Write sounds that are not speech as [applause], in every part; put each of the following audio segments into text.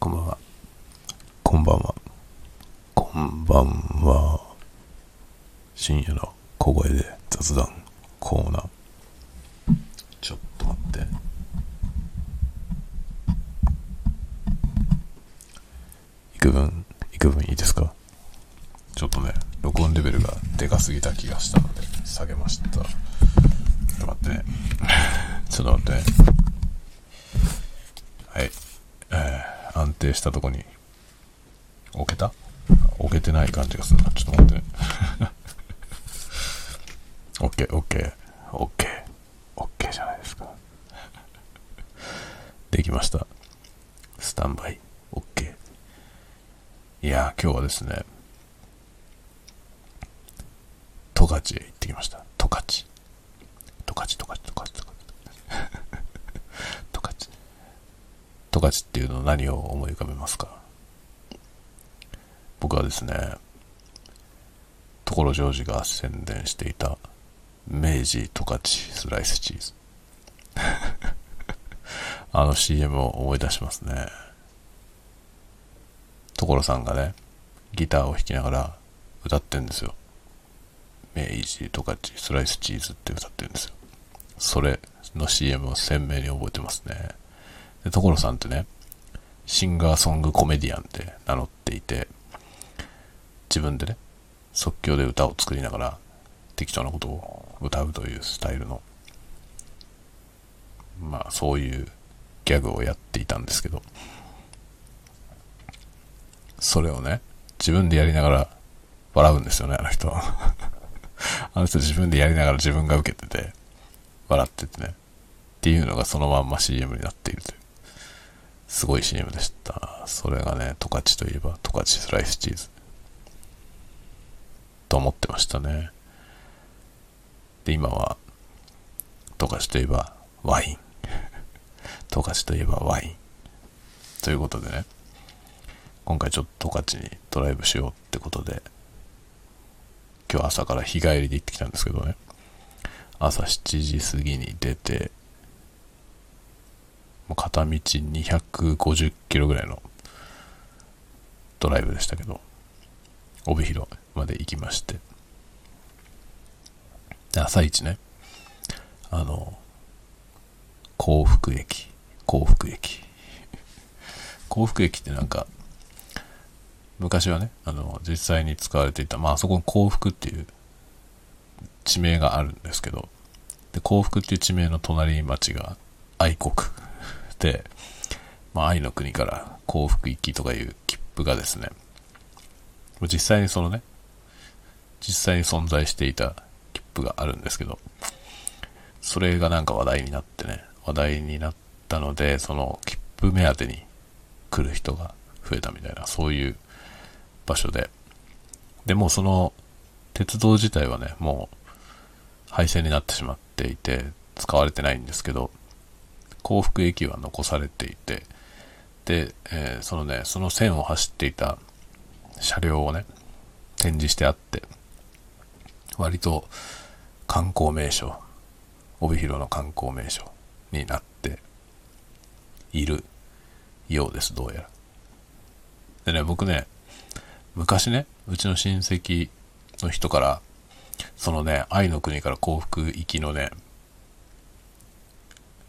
こんばんは。こんばんは。こんばんは。深夜の小声で雑談コーナー。ちょっと待って。幾分、幾分？いいですか？ちょっとね、録音レベルがでかすぎた気がしたので、下げました。ちょっと待ってね。[laughs] ちょっと待ってね。はい。えー、安定したとこに置けた？置けてない感じがするな。ちょっと待ってね。[laughs] オッケー、オッケー、オッケー、オッケーじゃないですか。[laughs] できました。スタンバイ、オッケー。いやー、今日はですね、十勝へ行ってきました。十勝。十勝、十勝、十勝、十勝。十勝。っていうの何を思い浮かべますか？僕はですね、所ジョージが宣伝していた明治十勝スライスチーズ。[laughs] あの CM を思い出しますね。所さんがね、ギターを弾きながら歌ってんですよ。明治十勝スライスチーズって歌ってるんですよ。それの CM を鮮明に覚えてますね。で、所さんってね、シンガーソングコメディアンって名乗っていて、自分でね、即興で歌を作りながら適当なことを歌うというスタイルの、まあそういうギャグをやっていたんですけど、それをね、自分でやりながら笑うんですよね、あの人は。[laughs] あの人自分でやりながら自分が受けてて、笑っててね。っていうのがそのまんま CM になっているという。すごい CM でした。それがね、十勝といえば、十勝スライスチーズ。と思ってましたね。で、今は、十勝といえばワイン。[laughs] 十勝といえばワイン。ということでね、今回ちょっと十勝にドライブしようってことで、今日朝から日帰りで行ってきたんですけどね、朝7時過ぎに出て、片道250キロぐらいのドライブでしたけど、帯広まで行きまして、朝一ね、あの、幸福駅、幸福駅。幸福駅ってなんか、昔はね、あの、実際に使われていた、まああそこに幸福っていう地名があるんですけど、で、幸福っていう地名の隣町が愛国、まあ愛の国から幸福行きとかいう切符がですね、実際にそのね、実際に存在していた切符があるんですけど、それがなんか話題になってね、話題になったので、その切符目当てに来る人が増えたみたいな、そういう場所で。で、もその鉄道自体はね、もう廃線になってしまっていて、使われてないんですけど、幸福駅は残されていて、で、えーそのね、その線を走っていた車両をね、展示してあって、割と観光名所、帯広の観光名所になっているようです、どうやら。でね、僕ね、昔ね、うちの親戚の人から、そのね、愛の国から幸福行きのね、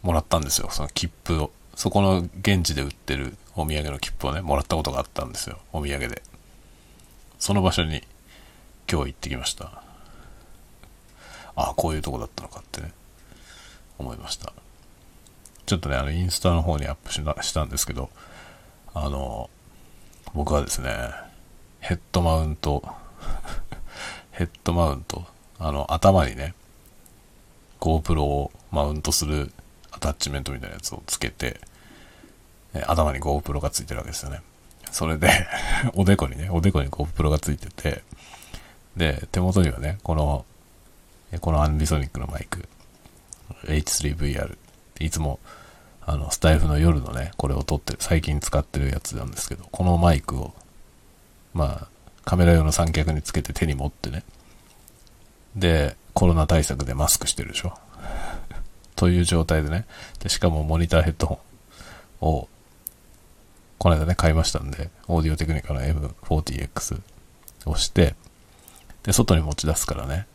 もらったんですよ、その切符を。そこの現地で売ってるお土産の切符をね、もらったことがあったんですよ、お土産で。その場所に今日行ってきました。ああ、こういうとこだったのかってね、思いました。ちょっとね、あの、インスタの方にアップしたんですけど、あの、僕はですね、ヘッドマウント、[laughs] ヘッドマウント、あの、頭にね、GoPro をマウントするタッチメントみたいなやつをつけて、え頭に GoPro がついてるわけですよね。それで、[laughs] おでこにね、おでこに GoPro がついてて、で、手元にはね、この、このアンビソニックのマイク、H3VR、いつも、あの、スタイフの夜のね、これを撮ってる、最近使ってるやつなんですけど、このマイクを、まあ、カメラ用の三脚につけて手に持ってね、で、コロナ対策でマスクしてるでしょ。という状態でね、で、しかもモニターヘッドホンを、この間ね、買いましたんで、オーディオテクニカの M40X をして、で、外に持ち出すからね、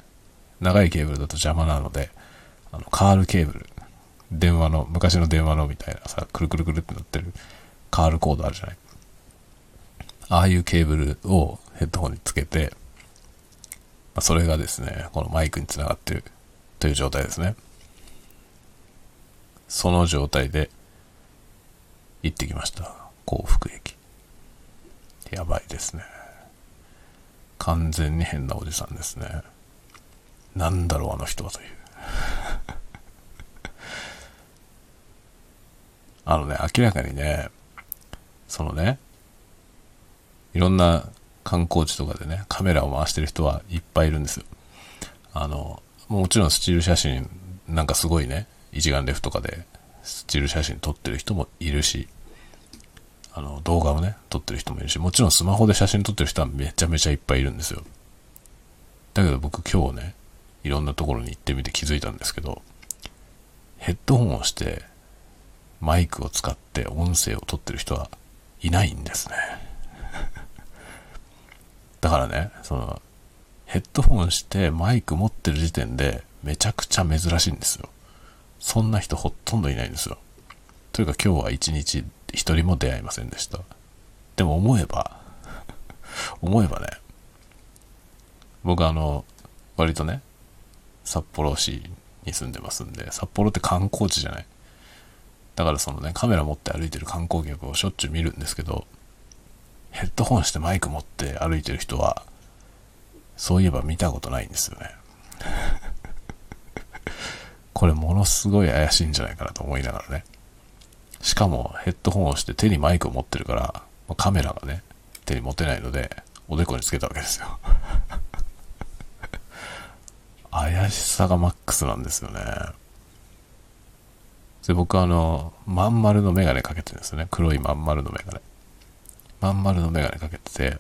長いケーブルだと邪魔なので、あの、カールケーブル、電話の、昔の電話のみたいなさ、くるくるくるってなってるカールコードあるじゃない。ああいうケーブルをヘッドホンにつけて、まあ、それがですね、このマイクにつながってるという状態ですね。その状態で行ってきました。幸福駅。やばいですね。完全に変なおじさんですね。なんだろう、あの人はという。[laughs] あのね、明らかにね、そのね、いろんな観光地とかでね、カメラを回してる人はいっぱいいるんですよ。あの、もちろんスチール写真、なんかすごいね、一眼レフとかでスチール写真撮ってる人もいるし、あの、動画をね、撮ってる人もいるし、もちろんスマホで写真撮ってる人はめちゃめちゃいっぱいいるんですよ。だけど僕今日ね、いろんなところに行ってみて気づいたんですけど、ヘッドホンをしてマイクを使って音声を取ってる人はいないんですね。[laughs] だからね、その、ヘッドホンしてマイク持ってる時点でめちゃくちゃ珍しいんですよ。そんな人ほとんどいないんですよ。というか今日は一日一人も出会いませんでした。でも思えば [laughs] 思えばね、僕あの、割とね、札幌市に住んでますんで、札幌って観光地じゃない。だからそのね、カメラ持って歩いてる観光客をしょっちゅう見るんですけど、ヘッドホンしてマイク持って歩いてる人は、そういえば見たことないんですよね。これものすごい怪しいんじゃないかなと思いながらね。しかもヘッドホンをして手にマイクを持ってるから、カメラがね、手に持てないので、おでこにつけたわけですよ。[laughs] 怪しさがマックスなんですよね。で、僕はあの、まん丸のメガネかけてるんですよね。黒いまん丸のメガネ。まん丸のメガネかけてて、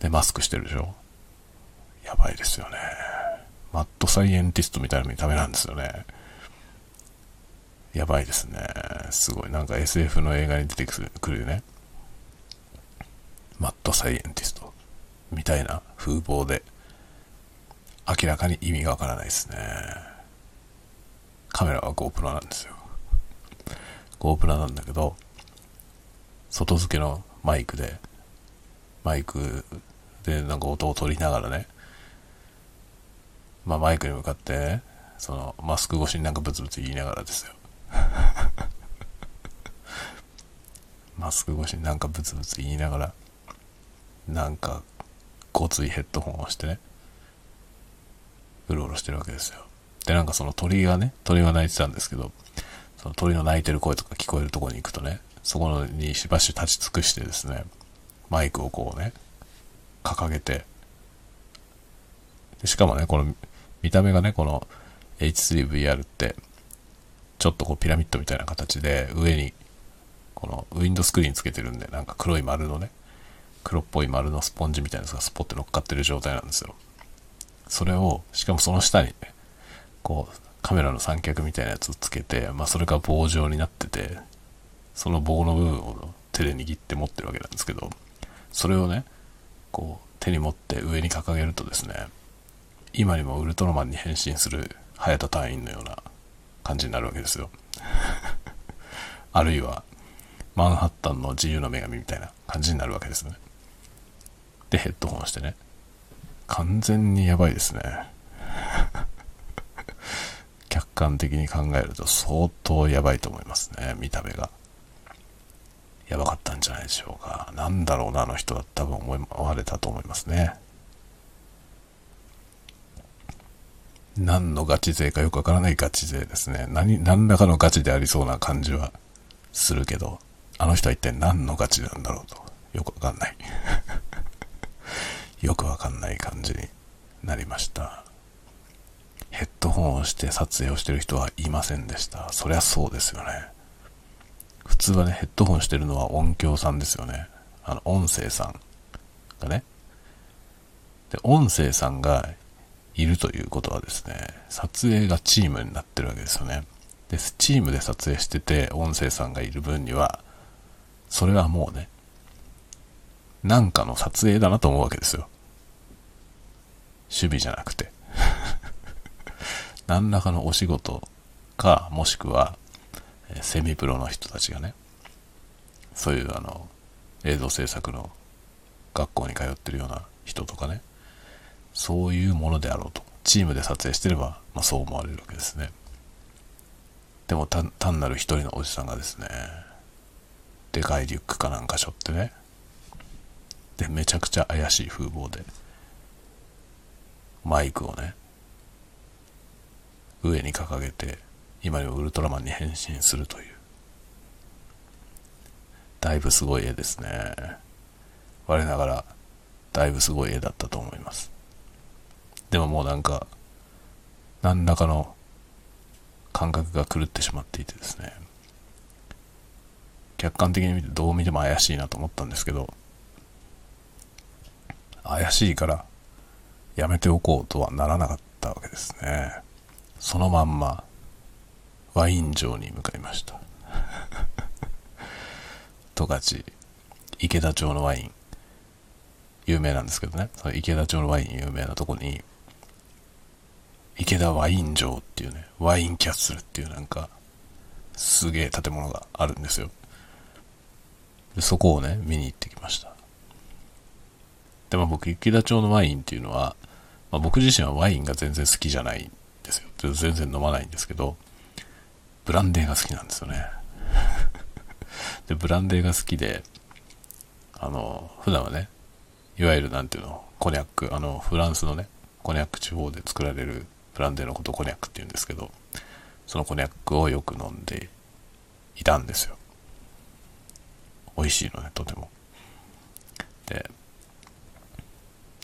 で、マスクしてるでしょ。やばいですよね。マッドサイエンティストみたいな見た目なんですよね。やばいですね。すごい。なんか SF の映画に出てくるね。マッドサイエンティストみたいな風貌で明らかに意味がわからないですね。カメラは GoPro なんですよ。GoPro なんだけど、外付けのマイクで、マイクでなんか音を取りながらね、まあマイクに向かって、ね、そのマスク越しになんかブツブツ言いながらですよ。[laughs] マスク越しになんかブツブツ言いながら、なんかごついヘッドホンをしてね、うろうろしてるわけですよ。で、なんかその鳥がね、鳥が鳴いてたんですけど、その鳥の鳴いてる声とか聞こえるとこに行くとね、そこにしばし立ち尽くしてですね、マイクをこうね、掲げて、しかもね、この見た目がね、この H3VR って、ちょっとこうピラミッドみたいな形で上にこのウィンドスクリーンつけてるんでなんか黒い丸のね黒っぽい丸のスポンジみたいなやつがスポッて乗っかってる状態なんですよ。それを、しかもその下にね、こう、カメラの三脚みたいなやつをつけて、まあそれが棒状になってて、その棒の部分を手で握って持ってるわけなんですけど、それをね、こう、手に持って上に掲げるとですね、今にもウルトラマンに変身する早田隊員のような感じになるわけですよ。[laughs] あるいは、マンハッタンの自由の女神みたいな感じになるわけですね。で、ヘッドホンしてね、完全にやばいですね。[laughs] 客観的に考えると相当やばいと思いますね、見た目が。やばかったんじゃないでしょうか。なんだろうな、あの人は多分思われたと思いますね。何のガチ勢かよくわからないガチ勢ですね。何、何らかのガチでありそうな感じはするけど、あの人は一体何のガチなんだろうと、よくわかんない。[laughs] よくわかんない感じになりました。ヘッドホンをして撮影をしてる人はいませんでした。そりゃそうですよね。普通はね、ヘッドホンしてるのは音響さんですよね。あの、音声さんがね。で、音声さんがいるということはですね、撮影がチームになってるわけですよね。で、チームで撮影してて、音声さんがいる分には、それはもうね、なんかの撮影だなと思うわけですよ。守備じゃなくて。[laughs] 何らかのお仕事か、もしくは、セミプロの人たちがね、そういうあの、映像制作の学校に通ってるような人とかね、そういうものであろうと。チームで撮影してれば、まあ、そう思われるわけですね。でも単なる一人のおじさんがですね、でかいリュックかなんか背負ってね、で、めちゃくちゃ怪しい風貌で、マイクをね、上に掲げて、今にもウルトラマンに変身するという。だいぶすごい絵ですね。我ながら、だいぶすごい絵だったと思います。でももうなんか、何らかの感覚が狂ってしまっていてですね。客観的に見てどう見ても怪しいなと思ったんですけど、怪しいからやめておこうとはならなかったわけですね。そのまんまワイン城に向かいました。[laughs] 十勝、池田町のワイン、有名なんですけどね、その池田町のワイン有名なとこに、池田ワイン城っていうね、ワインキャッスルっていうなんか、すげえ建物があるんですよ。でそこをね、見に行ってきました。でも僕、池田町のワインっていうのは、まあ、僕自身はワインが全然好きじゃないんですよ。全然飲まないんですけど、ブランデーが好きなんですよね。[laughs] で、ブランデーが好きで、あの、普段はね、いわゆるなんていうの、コニャック、あの、フランスのね、コニャック地方で作られるブランデーのことコニャックって言うんですけど、そのコニャックをよく飲んでいたんですよ。美味しいのね、とても。で、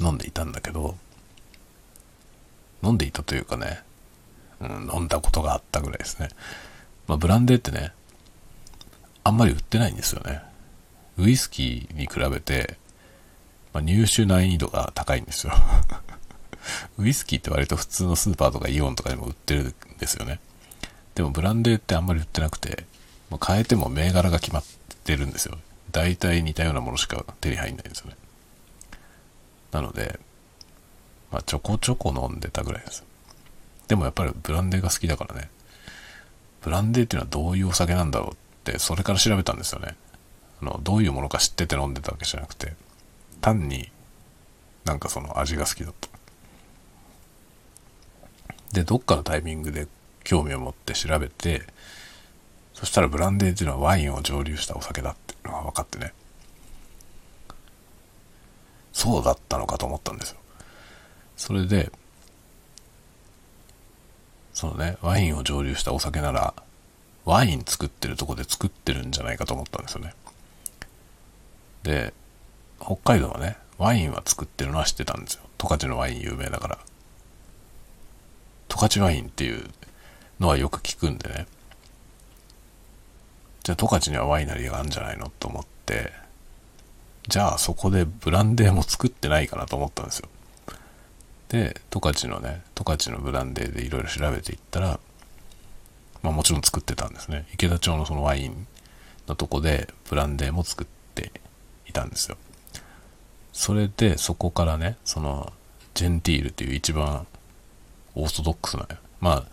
飲んでいたんだけど、飲んでいたというかね、うん、飲んだことがあったぐらいですね。まあ、ブランデーってね、あんまり売ってないんですよね。ウイスキーに比べて、まあ、入手難易度が高いんですよ。[laughs] ウイスキーって割と普通のスーパーとかイオンとかでも売ってるんですよね。でもブランデーってあんまり売ってなくて、まあ、変えても銘柄が決まってるんですよ。大体似たようなものしか手に入んないんですよね。なので、まあ、ちょこちょこ飲んでたぐらいです。でもやっぱりブランデーが好きだからね。ブランデーっていうのはどういうお酒なんだろうって、それから調べたんですよね。あの、どういうものか知ってて飲んでたわけじゃなくて、単になんかその味が好きだった。で、どっかのタイミングで興味を持って調べて、そしたらブランデーっていうのはワインを蒸留したお酒だっていうのが分かってね。そうだったのかと思ったんですよ。それで、そのね、ワインを蒸留したお酒なら、ワイン作ってるとこで作ってるんじゃないかと思ったんですよね。で、北海道はね、ワインは作ってるのは知ってたんですよ。十勝のワイン有名だから。十勝ワインっていうのはよく聞くんでね。じゃあ十勝にはワイナリーがあるんじゃないのと思って、じゃあそこでブランデーも作ってないかなと思ったんですよ。で、十勝のね、十勝のブランデーでいろいろ調べていったら、まあもちろん作ってたんですね。池田町のそのワインのとこでブランデーも作っていたんですよ。それでそこからね、そのジェンティールっていう一番オーソドックスな、まあ、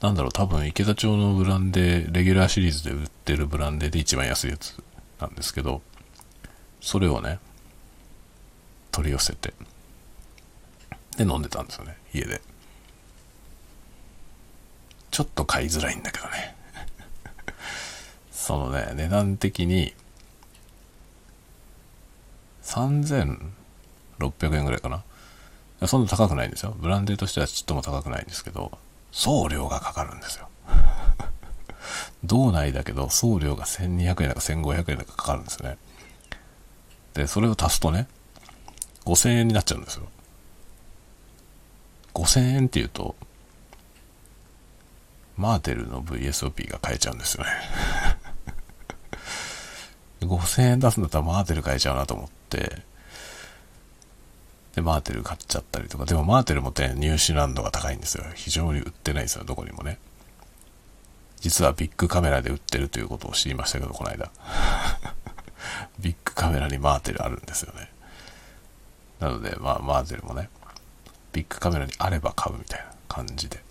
なんだろう、多分池田町のブランデー、レギュラーシリーズで売ってるブランデーで一番安いやつなんですけど、それをね、取り寄せて、で飲んでたんですよね、家で。ちょっと買いづらいんだけどね。[laughs] そのね、値段的に、3600円ぐらいかな。そんな高くないんですよ。ブランデーとしてはちっとも高くないんですけど、送料がかかるんですよ。[laughs] 道内だけど送料が1200円だか1500円だかかかるんですね。で、それを足すとね、5000円になっちゃうんですよ。5000円って言うと、マーテルの VSOP が買えちゃうんですよね [laughs] 5000円出すんだったらマーテル買えちゃうなと思って、で、マーテル買っちゃったりとか、でもマーテルもね、入手難度が高いんですよ。非常に売ってないですよ、どこにもね。実はビッグカメラで売ってるということを知りましたけど、この間。[laughs] ビッグカメラにマーテルあるんですよね。なので、まあ、マーテルもね、ビッグカメラにあれば買うみたいな感じで。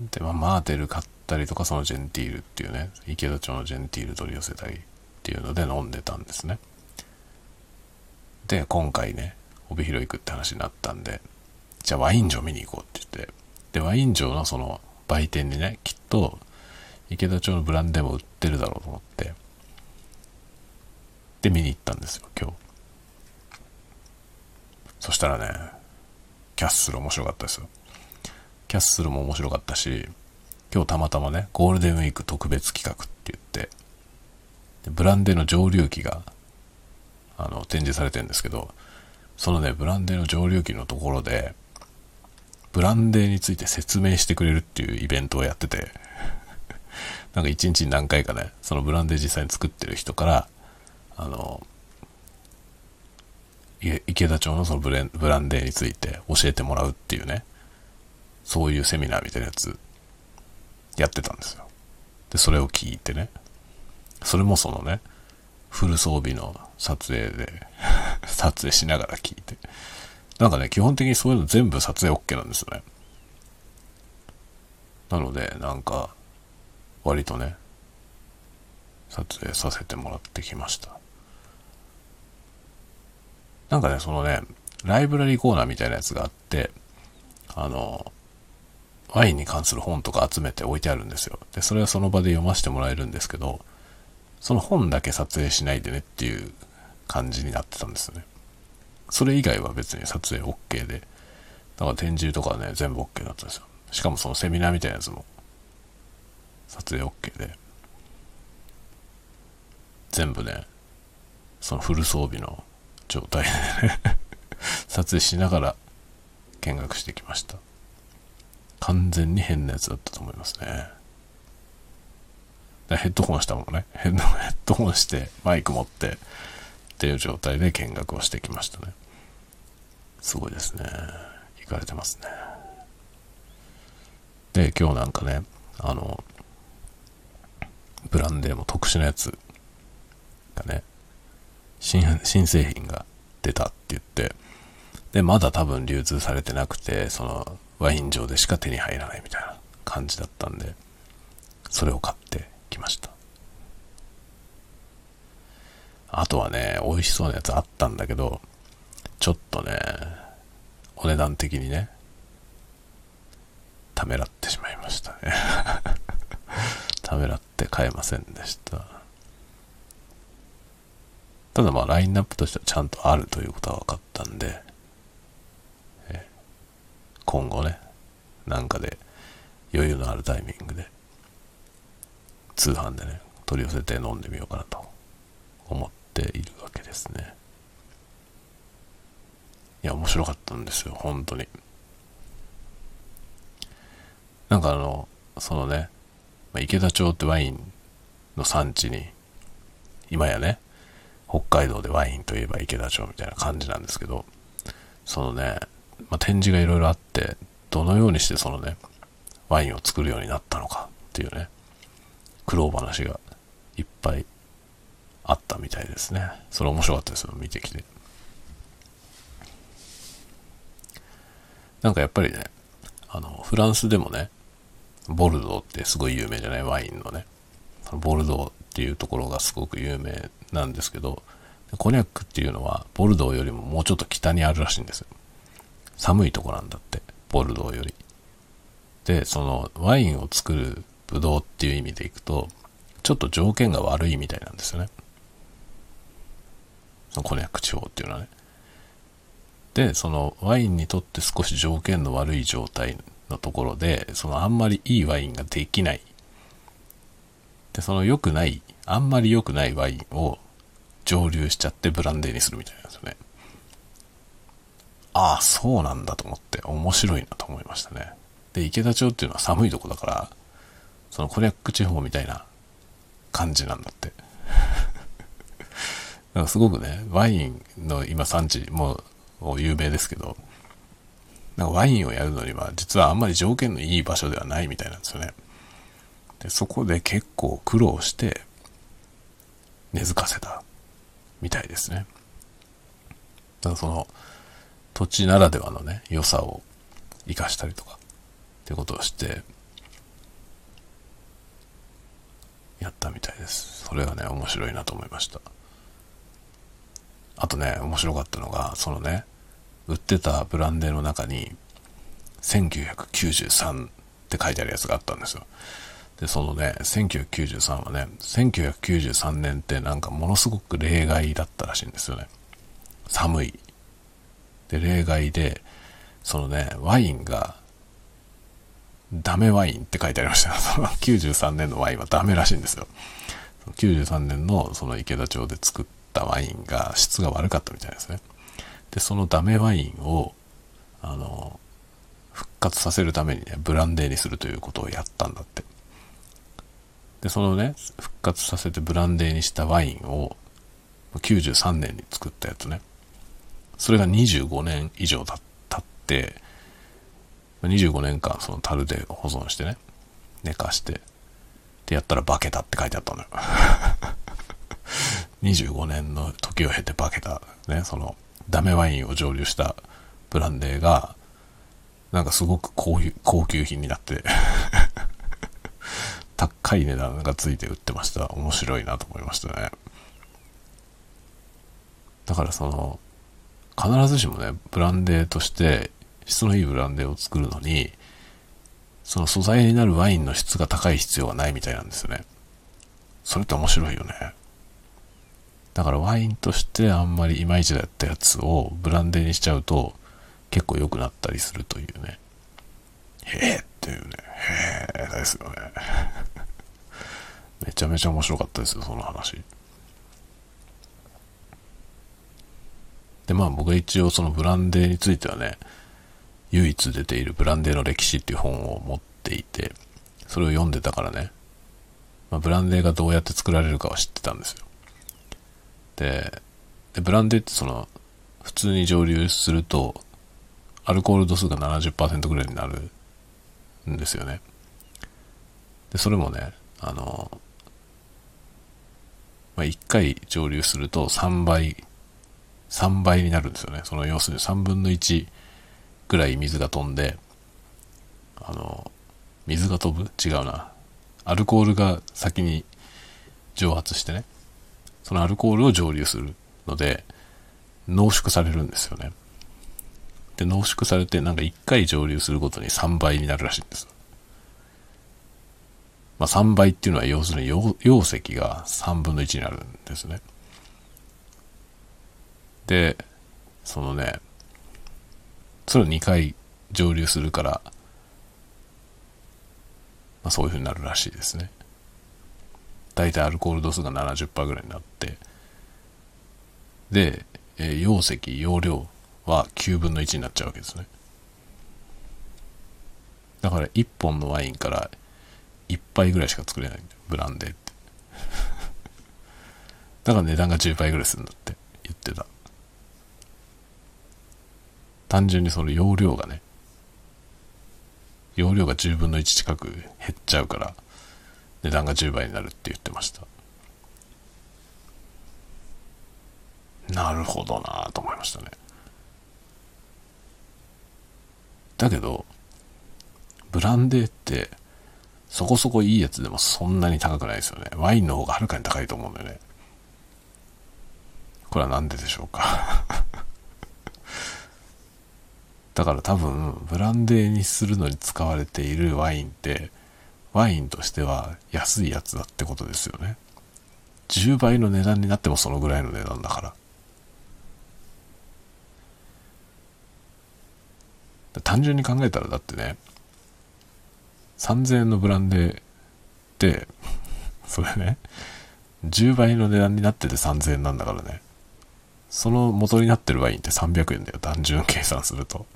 で、まあ、マーテル買ったりとか、そのジェンティールっていうね、池田町のジェンティール取り寄せたりっていうので飲んでたんですね。で、今回ね、帯広行くって話になったんで、じゃあワイン城見に行こうって言って、で、ワイン城のその売店にね、きっと池田町のブランデーも売ってるだろうと思って、で、見に行ったんですよ、今日。そしたらね、キャッスル面白かったですよ。キャッスルも面白かったし、今日たまたまね、ゴールデンウィーク特別企画って言って、ブランデーの蒸留機が、あの、展示されてるんですけど、そのね、ブランデーの蒸留機のところで、ブランデーについて説明してくれるっていうイベントをやってて、[laughs] なんか一日に何回かね、そのブランデー実際に作ってる人から、あの、池田町のそのブレブランデーについて教えてもらうっていうね、そういうセミナーみたいなやつやってたんですよ。で、それを聞いてね、それもそのね、フル装備の撮影で [laughs] 撮影しながら聞いて。なんかね、基本的にそういうの全部撮影 OK なんですよね。なので、なんか、割とね、撮影させてもらってきました。なんかね、そのね、ライブラリーコーナーみたいなやつがあって、あの、ワインに関する本とか集めて置いてあるんですよ。で、それはその場で読ませてもらえるんですけど、その本だけ撮影しないでねっていう感じになってたんですよね。それ以外は別に撮影 OK で、だから展示とかね、全部 OK だったんですよ。しかもそのセミナーみたいなやつも、撮影 OK で、全部ね、そのフル装備の状態でね [laughs] 撮影しながら見学してきました。完全に変なやつだったと思いますね。ヘッドホンしたもんね。ヘッドホンして、マイク持って、っていう状態で見学をしてきましたね。すごいですね。行かれてますね。で、今日なんかね、あの、ブランデーも特殊なやつがね、新、新製品が出たって言って、で、まだ多分流通されてなくて、その、ワイン上でしか手に入らないみたいな感じだったんで、それを買ってきました。あとはね、美味しそうなやつあったんだけど、ちょっとね、お値段的にね、ためらってしまいましたね。[laughs] ためらって買えませんでした。ただまあラインナップとしてはちゃんとあるということは分かったんで、今後ね、なんかで余裕のあるタイミングで、通販でね、取り寄せて飲んでみようかなと思っているわけですね。いや、面白かったんですよ、本当に。なんかあの、そのね、ま、池田町ってワインの産地に、今やね、北海道でワインといえば池田町みたいな感じなんですけど、そのね、まあ、展示がいろいろあって、どのようにしてそのね、ワインを作るようになったのかっていうね、苦労話がいっぱいあったみたいですね。それ面白かったですよ、見てきて。なんかやっぱりね、あの、フランスでもね、ボルドーってすごい有名じゃない？ワインのね、ボルドーっていうところがすごく有名なんですけど、コニャックっていうのはボルドーよりももうちょっと北にあるらしいんですよ。寒いとこなんだって、ボルドーより。で、そのワインを作るブドウっていう意味でいくと、ちょっと条件が悪いみたいなんですよね。コニャク地方っていうのはね。で、そのワインにとって少し条件の悪い状態のところで、そのあんまりいいワインができない。で、その良くない、あんまり良くないワインを蒸留しちゃってブランデーにするみたいなんですよね。ああ、そうなんだと思って面白いなと思いましたね。で、池田町っていうのは寒いとこだから、そのコニャック地方みたいな感じなんだって。[laughs] なんかすごくね、ワインの今産地も有名ですけど、なんかワインをやるのには実はあんまり条件のいい場所ではないみたいなんですよね。で、そこで結構苦労して、根付かせたみたいですね。だからその土地ならではのね、良さを生かしたりとかってことをしてやったみたいです。それがね、面白いなと思いました。あとね、面白かったのが、そのね、売ってたブランデーの中に、1993って書いてあるやつがあったんですよ。で、そのね、1993はね、1993年ってなんかものすごく例外だったらしいんですよね。寒い。で、例外で、そのね、ワインが、ダメワインって書いてありました。その93年のワインはダメらしいんですよ。93年のその池田町で作ったワインが質が悪かったみたいですね。で、そのダメワインを、あの、復活させるためにね、ブランデーにするということをやったんだって。で、そのね、復活させてブランデーにしたワインを、93年に作ったやつね。それが25年以上経って、25年間その樽で保存してね、寝かして、ってやったら化けたって書いてあったのよ。[laughs] 25年の時を経て化けた、ね、その、ダメワインを蒸留したブランデーが、なんかすごく高高級品になって [laughs] 高い値段がついて売ってました。面白いなと思いましたね。だからその、必ずしもね、ブランデーとして質のいいブランデーを作るのに、その素材になるワインの質が高い必要はないみたいなんですよね。それって面白いよね。だからワインとしてあんまりいまいちだったやつをブランデーにしちゃうと結構良くなったりするというね。へえっていうね。へえですよね。[laughs] めちゃめちゃ面白かったですよ、その話。で、まあ僕は一応そのブランデーについてはね、唯一出ているブランデーの歴史っていう本を持っていて、それを読んでたからね、まあ、ブランデーがどうやって作られるかは知ってたんですよ。で、でブランデーってその、普通に蒸留すると、アルコール度数が70%ぐらいになるんですよね。で、それもね、あの、まあ、1回蒸留すると3倍、3倍になるんですよね。その要するに3分の1ぐらい水が飛んで、あの、水が飛ぶ？違うな。アルコールが先に蒸発してね、そのアルコールを蒸留するので、濃縮されるんですよね。で、濃縮されて、なんか1回蒸留するごとに3倍になるらしいんです。まあ、3倍っていうのは要するに容積が3分の1になるんですね。で、そのね、それを2回蒸留するから、まあ、そういう風になるらしいですね。大体アルコール度数が70%ぐらいになって、で、えー、容積、容量は9分の1になっちゃうわけですね。だから1本のワインから1杯ぐらいしか作れないんだよ。ブランデーって。[laughs] だから値段が10倍ぐらいするんだって言ってた。単純にその容量がね、容量が10分の1近く減っちゃうから、値段が10倍になるって言ってました。なるほどなぁと思いましたね。だけど、ブランデーってそこそこいいやつでもそんなに高くないですよね。ワインの方がはるかに高いと思うんだよね。これは何ででしょうか？だから多分、ブランデーにするのに使われているワインって、ワインとしては安いやつだってことですよね。10倍の値段になってもそのぐらいの値段だから。単純に考えたらだってね、3000円のブランデーって、それね、10倍の値段になってて3000円なんだからね。その元になってるワインって300円だよ。単純計算すると。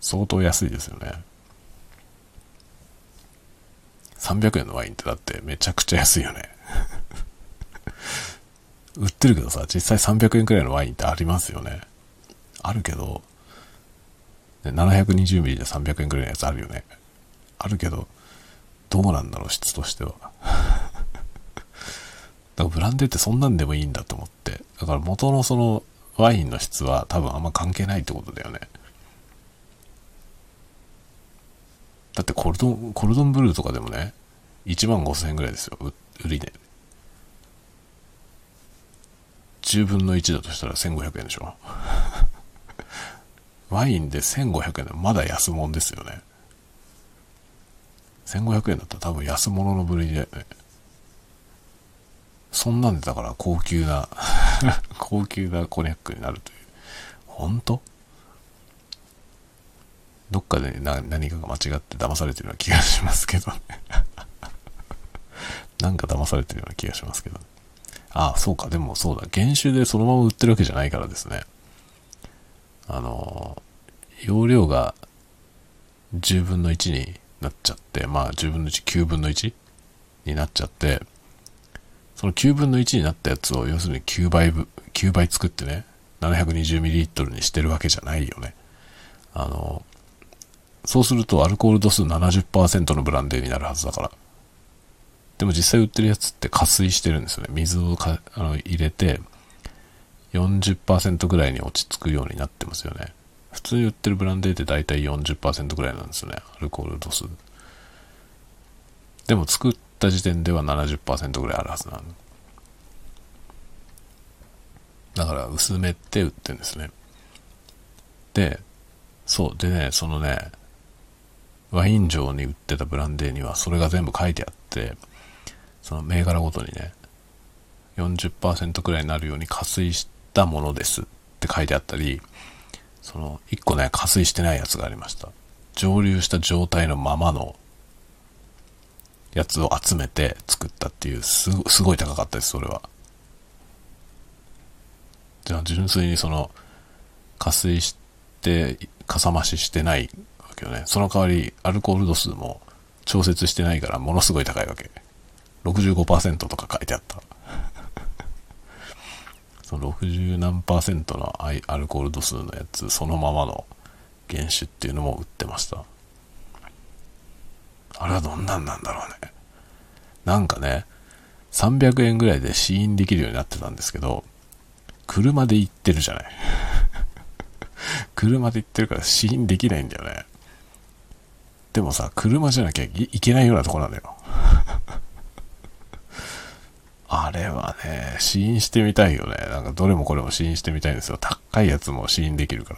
相当安いですよね。300円のワインってだってめちゃくちゃ安いよね。[laughs] 売ってるけどさ、実際300円くらいのワインってありますよね。あるけど、720ミリで300円くらいのやつあるよね。あるけど、どうなんだろう、質としては。だからブランデーってそんなんでもいいんだと思って。だから元のそのワインの質は多分あんま関係ないってことだよね。だってコルドン、コルドンブルーとかでもね、1万5千円ぐらいですよ、売り値。10分の1だとしたら1500円でしょ。[laughs] ワインで1500円でまだ安物ですよね。1500円だったら多分安物の部類だよね。そんなんでだから高級な [laughs] 高級なコニャックになるという。本当？どっかでな何かが間違って騙されてるような気がしますけどね。[laughs] なんか騙されてるような気がしますけど、ね。ああ、そうか。でもそうだ。原酒でそのまま売ってるわけじゃないからですね。あの、容量が10分の1になっちゃって、まあ10分の1、9分の1になっちゃって、その9分の1になったやつを要するに9倍、9倍作ってね、720ml にしてるわけじゃないよね。あの、そうするとアルコール度数70%のブランデーになるはずだから。でも実際売ってるやつって加水してるんですよね。水をかあの入れて40%ぐらいに落ち着くようになってますよね。普通に売ってるブランデーって大体40%ぐらいなんですよね。アルコール度数。でも作った時点では70%ぐらいあるはずなの。だから薄めて売ってるんですね。で、そう。でね、そのね、ワイン場に売ってたブランデーにはそれが全部書いてあって、その銘柄ごとにね、40%くらいになるように加水したものですって書いてあったり、その1個ね、加水してないやつがありました。蒸留した状態のままのやつを集めて作ったっていう、すごい高かったです、それは。じゃあ純粋にその、加水して、かさ増ししてないわけよね。その代わり、アルコール度数も調節してないから、ものすごい高いわけ。65%とか書いてあった。[laughs] その60何パーセントのアイアルコール度数のやつ、そのままの原酒っていうのも売ってました。あれはどんなんなんだろうね。なんかね、300円ぐらいで試飲できるようになってたんですけど、車で行ってるじゃない。[laughs] 車で行ってるから試飲できないんだよね。でもさ、車じゃなきゃいけないようなとこなんだよ。[laughs] あれはね、試飲してみたいよね。なんかどれもこれも試飲してみたいんですよ。高いやつも試飲できるか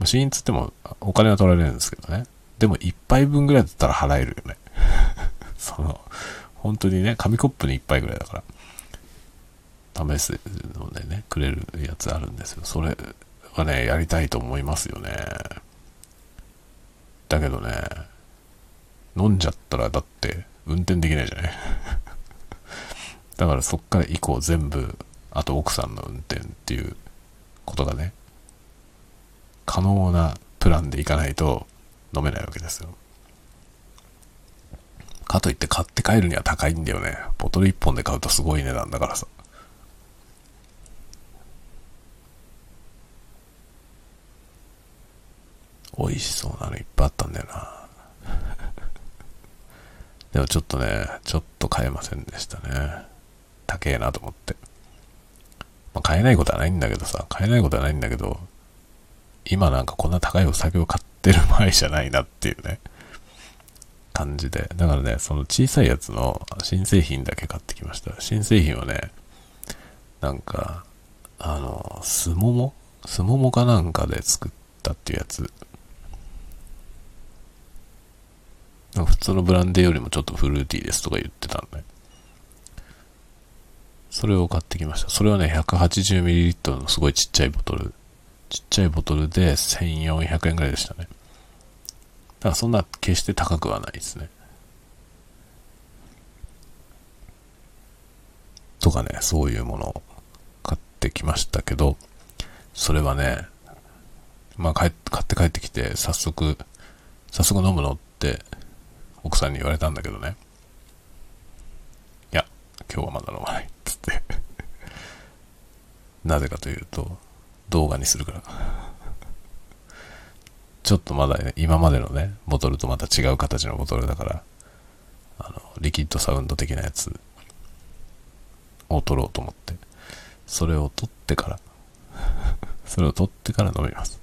ら。試飲つってもお金は取られるんですけどね。でも一杯分ぐらいだったら払えるよね。[laughs] その、本当にね、紙コップに一杯ぐらいだから。試すのでね、くれるやつあるんですよ。それはね、やりたいと思いますよね。だけどね、飲んじゃったらだって運転できないじゃない [laughs] だからそっから以降全部、あと奥さんの運転っていうことがね、可能なプランでいかないと飲めないわけですよ。かといって買って帰るには高いんだよね。ボトル1本で買うとすごい値段だからさ。美味しそうなのいっぱいあったんだよな。[laughs] でもちょっとね、ちょっと買えませんでしたね。高えなと思って。まあ、買えないことはないんだけどさ、買えないことはないんだけど、今なんかこんな高いお酒を買ってる場合じゃないなっていうね、感じで。だからね、その小さいやつの新製品だけ買ってきました。新製品はね、なんか、あの、すももすももかなんかで作ったっていうやつ。普通のブランデーよりもちょっとフルーティーですとか言ってたんで。それを買ってきました。それはね、180ml のすごいちっちゃいボトル。ちっちゃいボトルで1400円ぐらいでしたね。だからそんな決して高くはないですね。とかね、そういうものを買ってきましたけど、それはね、まあ買って帰ってきて、早速、早速飲むのって奥さんに言われたんだけどね。いや、今日はまだ飲まないっつって。[laughs] なぜかというと、動画にするから。ちょっとまだね、今までのね、ボトルとまた違う形のボトルだから、あの、リキッドサウンド的なやつを取ろうと思って。それを取ってから [laughs] それを取ってから飲みます。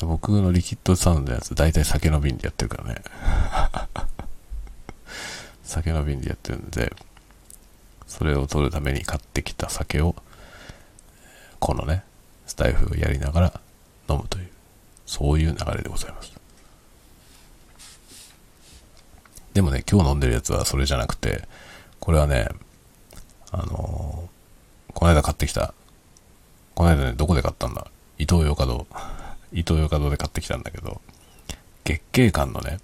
僕のリキッドサウンドのやつ大体酒の瓶でやってるからね。[laughs] 酒の瓶でやってるんでそれを取るために買ってきた酒をこのねスタイフをやりながら飲むというそういう流れでございます。でもね今日飲んでるやつはそれじゃなくてこれはねあのー、この間買ってきたこの間ねどこで買ったんだ？伊東洋華堂。[laughs] 伊東洋華堂で買ってきたんだけど月桂冠のね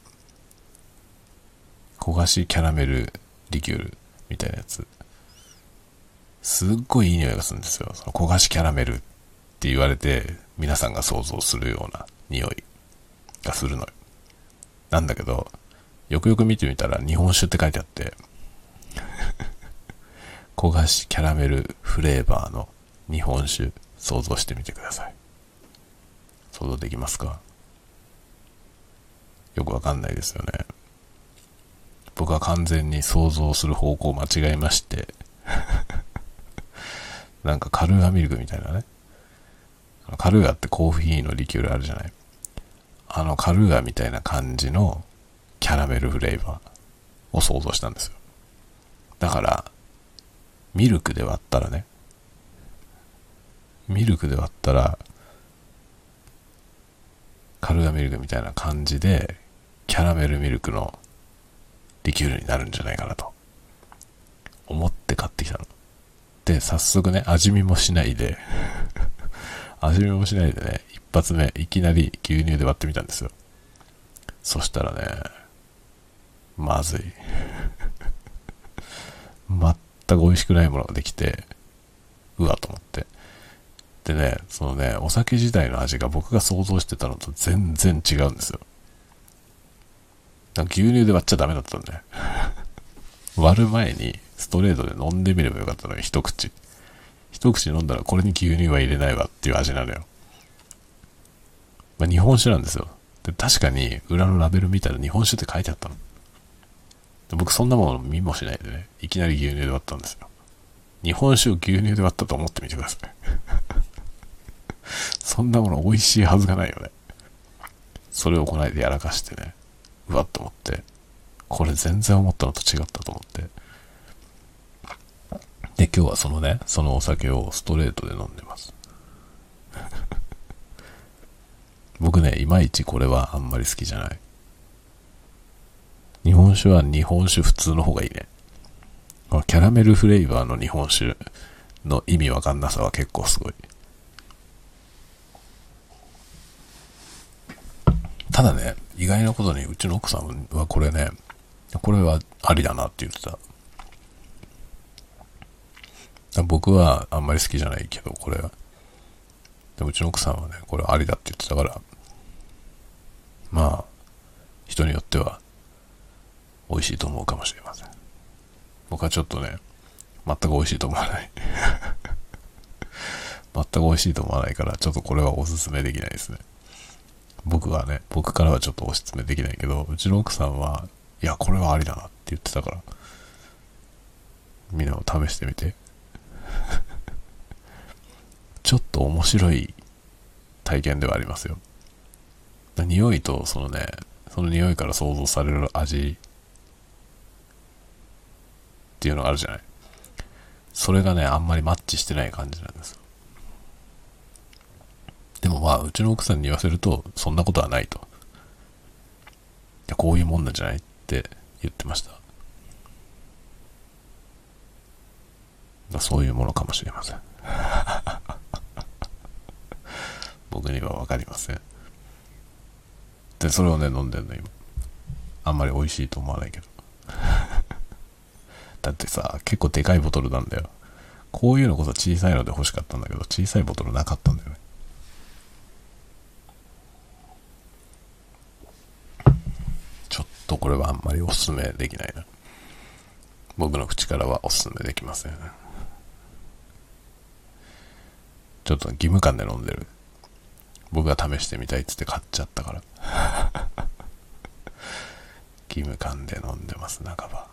焦がしキャラメルリキュールみたいなやつ。すっごいいい匂いがするんですよ。その焦がしキャラメルって言われて皆さんが想像するような匂いがするのよ。なんだけどよくよく見てみたら日本酒って書いてあって [laughs] 焦がしキャラメルフレーバーの日本酒想像してみてください。想像できますか？よくわかんないですよね。僕は完全に想像する方向を間違えまして。なんかカルーアミルクみたいなね。カルーアってコーヒーのリキュールあるじゃない？あのカルーアみたいな感じのキャラメルフレーバーを想像したんですよ。だからミルクで割ったらねミルクで割ったらカルーアミルクみたいな感じでキャラメルミルクのリキュールになるんじゃないかなと思って買ってきたの。早速ね味見もしないで。[laughs] 味見もしないでね一発目いきなり牛乳で割ってみたんですよ。そしたらねまずい。[laughs] 全く美味しくないものができてうわと思って。でねそのねお酒自体の味が僕が想像してたのと全然違うんですよ。牛乳で割っちゃダメだったんだよ [laughs] 割る前にストレートで飲んでみればよかったのに一口。一口飲んだらこれに牛乳は入れないわっていう味なのよ。まあ、日本酒なんですよ。で確かに裏のラベル見たら日本酒って書いてあったの。で僕そんなもの見もしないでねいきなり牛乳で割ったんですよ。日本酒を牛乳で割ったと思ってみてください。[laughs] そんなもの美味しいはずがないよね。それをこないでやらかしてねうわっと思って、これ全然思ったのと違ったと思って。で、今日はそのね、そのお酒をストレートで飲んでます。[laughs] 僕ね、いまいちこれはあんまり好きじゃない。日本酒は日本酒普通の方がいいね。キャラメルフレーバーの日本酒の意味わかんなさは結構すごい。ただね、意外なことにうちの奥さんはこれね、これはありだなって言ってた。僕はあんまり好きじゃないけど、これは。でもうちの奥さんはね、これありだって言ってたから、まあ、人によっては美味しいと思うかもしれません。僕はちょっとね、全く美味しいと思わない [laughs] 全く美味しいと思わないから、ちょっとこれはおすすめできないですね。僕はね、僕からはちょっとお勧めできないけど、うちの奥さんは、いや、これはありだなって言ってたから、みんなも試してみて。[laughs] ちょっと面白い体験ではありますよ。匂いと、そのね、その匂いから想像される味っていうのがあるじゃない。それがね、あんまりマッチしてない感じなんです。でもまあ、うちの奥さんに言わせると、そんなことはないと。こういうもんなんじゃないって言ってました。そういうものかもしれません。[laughs] 僕には分かりません。で、それをね、飲んでんの、今。あんまり美味しいと思わないけど。[laughs] だってさ、結構でかいボトルなんだよ。こういうのこそ小さいので欲しかったんだけど、小さいボトルなかったんだよねちょっ。とこれはあんまりおすすめできないな。僕の口からはおすすめできません。ちょっと義務感で飲んでる。僕が試してみたいっつって買っちゃったから。[laughs] 義務感で飲んでます、半ば。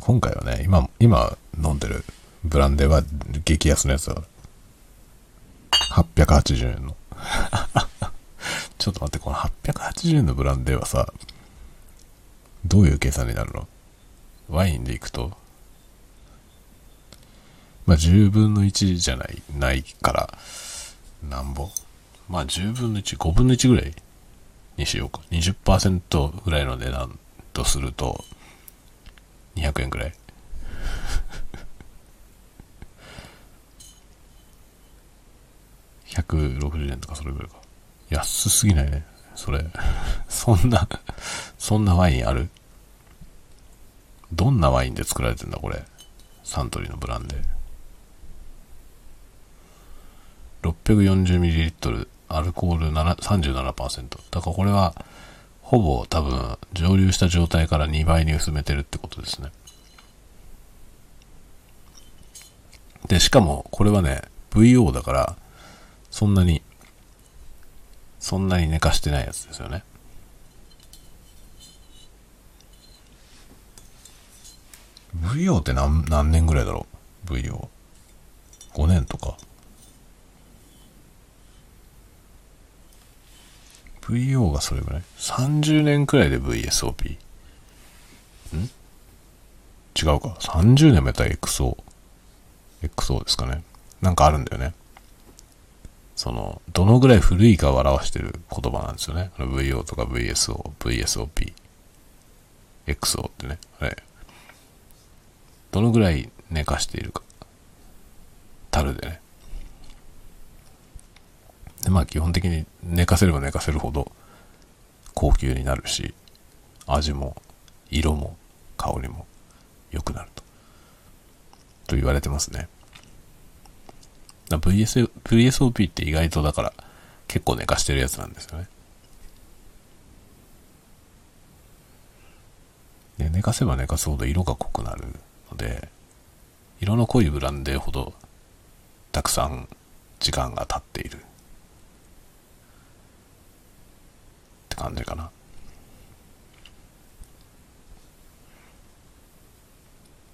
今回はね、今、今飲んでるブランデーは激安のやつだから。880円の。[laughs] ちょっと待って、この880円のブランデーはさ、どういう計算になるの？ワインでいくと、まあ10分の1じゃない、ないから、なんぼ？まあ10分の1、5分の1ぐらいにしようか。20%ぐらいの値段とすると、200円ぐらい。[laughs] 160円とかそれぐらいか。安すぎないね。それ。[laughs] そんな、そんなワインある？どんなワインで作られてんだこれ？サントリーのブランデー。640ml、アルコール37%。だからこれは、ほぼ多分、蒸留した状態から2倍に薄めてるってことですね。で、しかも、これはね、VO だから、そんなに、そんなに寝かしてないやつですよね。VO って何何年ぐらいだろう ?VO。5年とか。VO がそれぐらい ?30 年くらいで VSOP。ん？違うか。30年もやったら XO。XO ですかね。なんかあるんだよね。その、どのぐらい古いかを表してる言葉なんですよね。VO とか VSO、VSOP、XO ってね。はい。どのぐらい寝かしているか。樽でね。で、まあ基本的に寝かせれば寝かせるほど高級になるし、味も色も香りも良くなると。と言われてますね。VS VSOP って意外とだから結構寝かしてるやつなんですよね。で寝かせば寝かすほど色が濃くなるので、色の濃いブランデーほどたくさん時間が経っているって感じかな。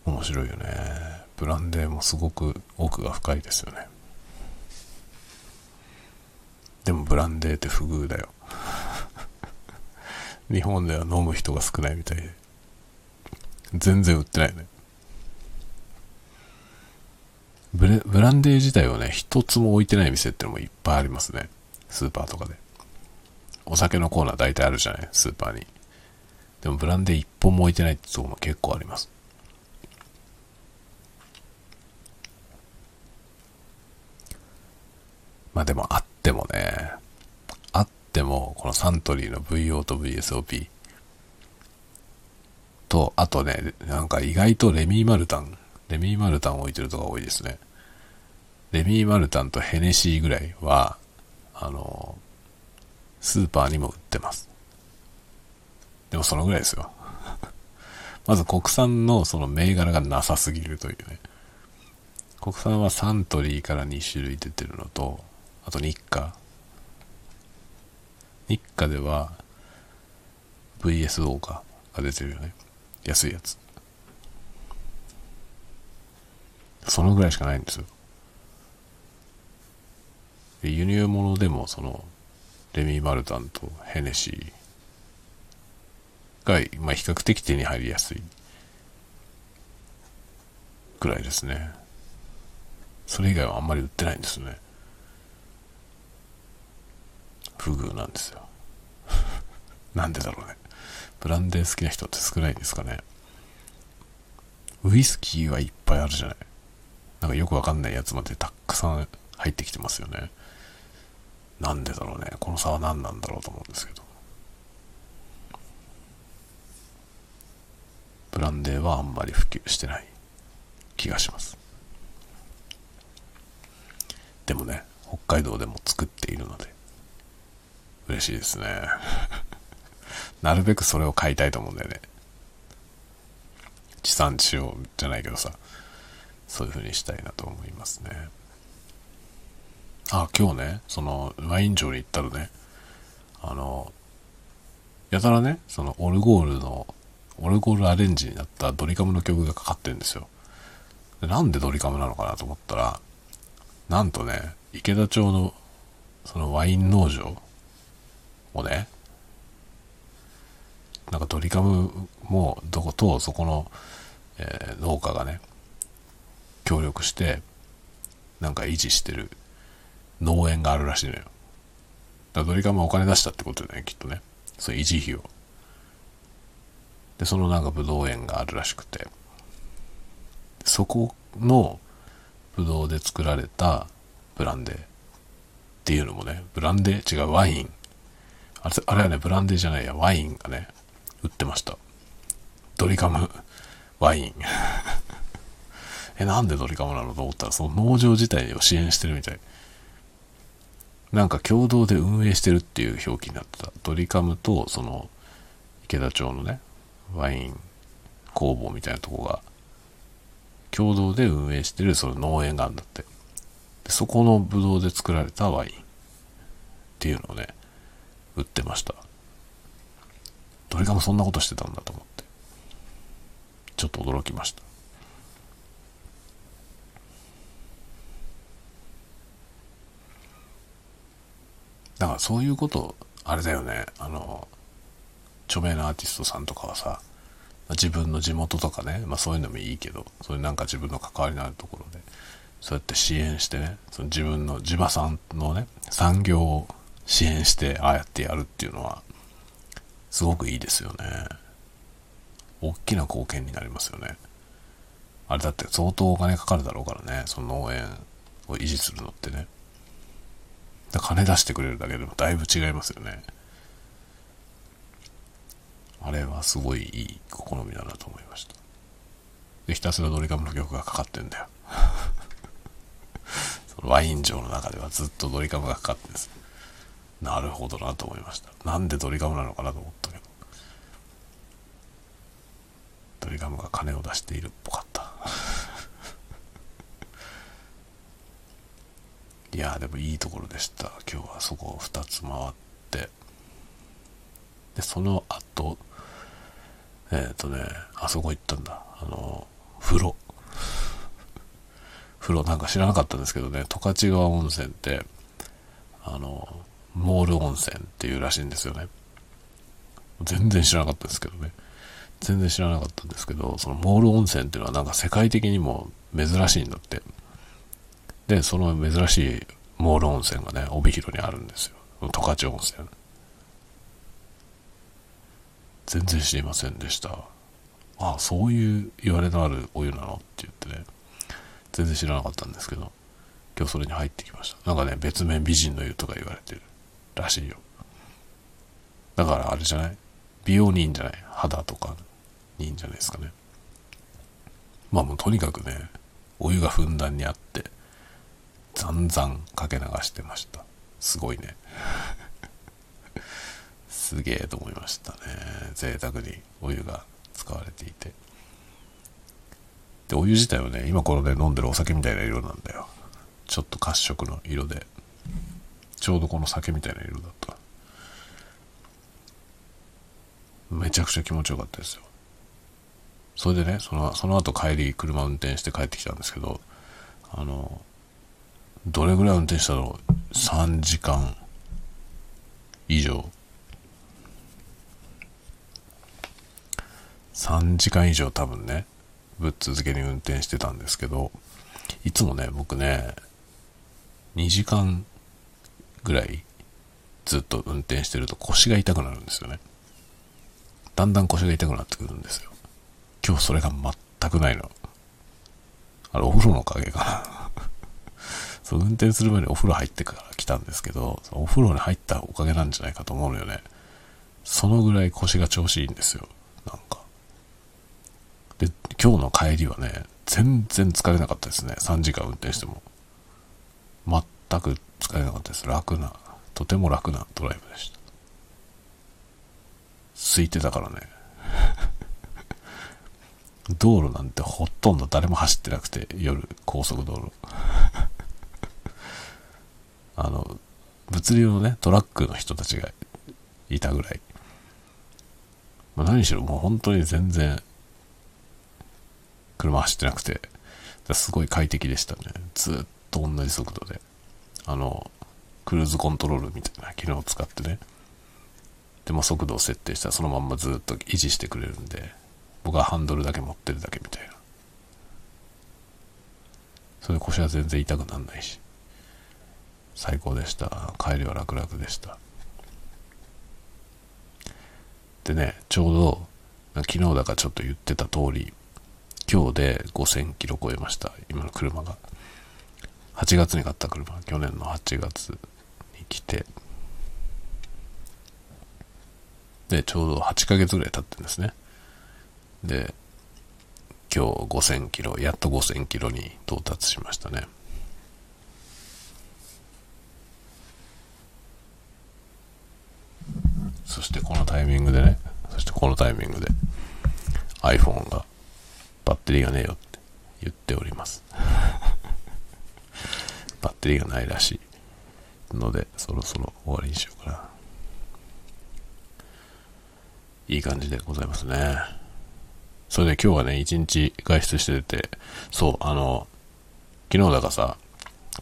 面白いよね。ブランデーもすごく奥が深いですよね。でもブランデーって不遇だよ。[laughs] 日本では飲む人が少ないみたいで。全然売ってないね。ブレブランデー自体をね、一つも置いてない店ってのもいっぱいありますね。スーパーとかで。お酒のコーナー大体あるじゃない？スーパーに。でもブランデー一本も置いてないってとこも結構あります。まあでもあってもね、あっても、このサントリーの VO と VSOP と、あとね、なんか意外とレミーマルタン、レミーマルタン置いてるとこが多いですね。レミーマルタンとヘネシーぐらいは、あの、スーパーにも売ってます。でもそのぐらいですよ。[laughs] まず国産のその銘柄がなさすぎるというね。国産はサントリーから2種類出てるのと、あと日課。日課では VSO かが出てるよね。安いやつ。そのぐらいしかないんですよ。で輸入物でもそのレミー・マルタンとヘネシーが、まあ、比較的手に入りやすいくらいですね。それ以外はあんまり売ってないんですね。不遇なんですよ。[laughs] なんでだろうね。ブランデー好きな人って少ないですかね。ウイスキーはいっぱいあるじゃない。なんかよくわかんないやつまでたくさん入ってきてますよね。なんでだろうね。この差は何なんだろうと思うんですけど。ブランデーはあんまり普及してない気がします。でもね、北海道でも作っているので、嬉しいですね。[laughs] なるべくそれを買いたいと思うんだよね。地産地消じゃないけどさ、そういう風にしたいなと思いますね。あ、今日ね、その、ワイン場に行ったらね、あの、やたらね、その、オルゴールのオルゴールアレンジになったドリカムの曲がかかってるんですよ。でなんでドリカムなのかなと思ったら、なんとね、池田町のそのワイン農場をね、なんかドリカムもどことそこの、えー、農家がね、協力して、なんか維持してる農園があるらしいのよ。だドリカムはお金出したってことだよね、きっとね。そう維持費を。で、そのなんかブドウ園があるらしくて、そこのブドウで作られたブランデーっていうのもね、ブランデー違う、ワイン。あれあれはね、ブランデーじゃないや、ワインがね、売ってました。ドリカムワイン。[laughs] え、なんでドリカムなのと思ったら、その農場自体を支援してるみたい。なんか共同で運営してるっていう表記になってた。ドリカムと、その、池田町のね、ワイン工房みたいなとこが、共同で運営してるその農園があるんだって。でそこのブドウで作られたワインっていうのをね、売ってました。どれかもそんなことしてたんだと思って。ちょっと驚きました。だからそういうこと、あれだよね、あの、著名なアーティストさんとかはさ、自分の地元とかね、まあそういうのもいいけど、そういうなんか自分の関わりのあるところで、そうやって支援してね、その自分の地場産のね、産業を支援して、ああやってやるっていうのは、すごくいいですよね。大きな貢献になりますよね。あれだって相当お金かかるだろうからね、その農園を維持するのってね。金出してくれるだけでもだいぶ違いますよね。あれはすごいいい試みだなと思いました。で、ひたすらドリカムの曲がかかってんだよ。[laughs] そのワイン城の中ではずっとドリカムがかかってんです。なるほどなと思いました。なんでドリカムなのかなと思ったけど。ドリカムが金を出しているっぽかった。いやでもいいところでした。今日はそこを2つ回って。で、その後、えっ、ー、とね、あそこ行ったんだ。あの、風呂。風呂なんか知らなかったんですけどね、十勝川温泉って、あの、モール温泉っていうらしいんですよね。全然知らなかったですけどね。全然知らなかったんですけど、そのモール温泉っていうのはなんか世界的にも珍しいんだって。で、その珍しいモール温泉がね、帯広にあるんですよ。十勝温泉。全然知りませんでした。ああ、そういう言われのあるお湯なのって言ってね、全然知らなかったんですけど、今日それに入ってきました。なんかね、別名美人の湯とか言われてるらしいよ。だからあれじゃない？美容にいいんじゃない？肌とかにいいんじゃないですかね。まあもうとにかくね、お湯がふんだんにあって、ざんざんかけ流してました。すごいね。[laughs] すげえと思いましたね。贅沢にお湯が使われていて。で、お湯自体はね、今このね、飲んでるお酒みたいな色なんだよ。ちょっと褐色の色で。ちょうどこの酒みたいな色だった。めちゃくちゃ気持ちよかったですよ。それでね、その、その後帰り、車運転して帰ってきたんですけど、あの、どれぐらい運転したの ?3 時間以上3時間以上多分ね、ぶっ続けに運転してたんですけど、いつもね、僕ね、2時間ぐらいずっと運転してると腰が痛くなるんですよね。だんだん腰が痛くなってくるんですよ。今日それが全くないの。あれ、お風呂のおかげかな。そう、運転する前にお風呂入ってから来たんですけど、お風呂に入ったおかげなんじゃないかと思うのよね。そのぐらい腰が調子いいんですよ。なんか。で、今日の帰りはね、全然疲れなかったですね。3時間運転しても。全く疲れなかったです。楽な、とても楽なドライブでした。空いてたからね。[laughs] 道路なんてほとんど誰も走ってなくて、夜、高速道路。あの、物流のね、トラックの人たちがいたぐらい。まあ、何しろもう本当に全然、車走ってなくて、すごい快適でしたね。ずっと同じ速度で。あの、クルーズコントロールみたいな機能を使ってね。でも速度を設定したらそのまんまずっと維持してくれるんで、僕はハンドルだけ持ってるだけみたいな。それで腰は全然痛くなんないし。最高でした。帰りは楽々でした。でね、ちょうど、昨日だからちょっと言ってた通り、今日で5000キロ超えました。今の車が。8月に買った車。去年の8月に来て。で、ちょうど8ヶ月ぐらい経ってるんですね。で、今日5000キロ、やっと5000キロに到達しましたね。そしてこのタイミングでね、そしてこのタイミングで iPhone がバッテリーがねえよって言っております。[laughs] バッテリーがないらしいので、そろそろ終わりにしようかな。いい感じでございますね。それで今日はね、一日外出してて、そう、あの、昨日だからさ、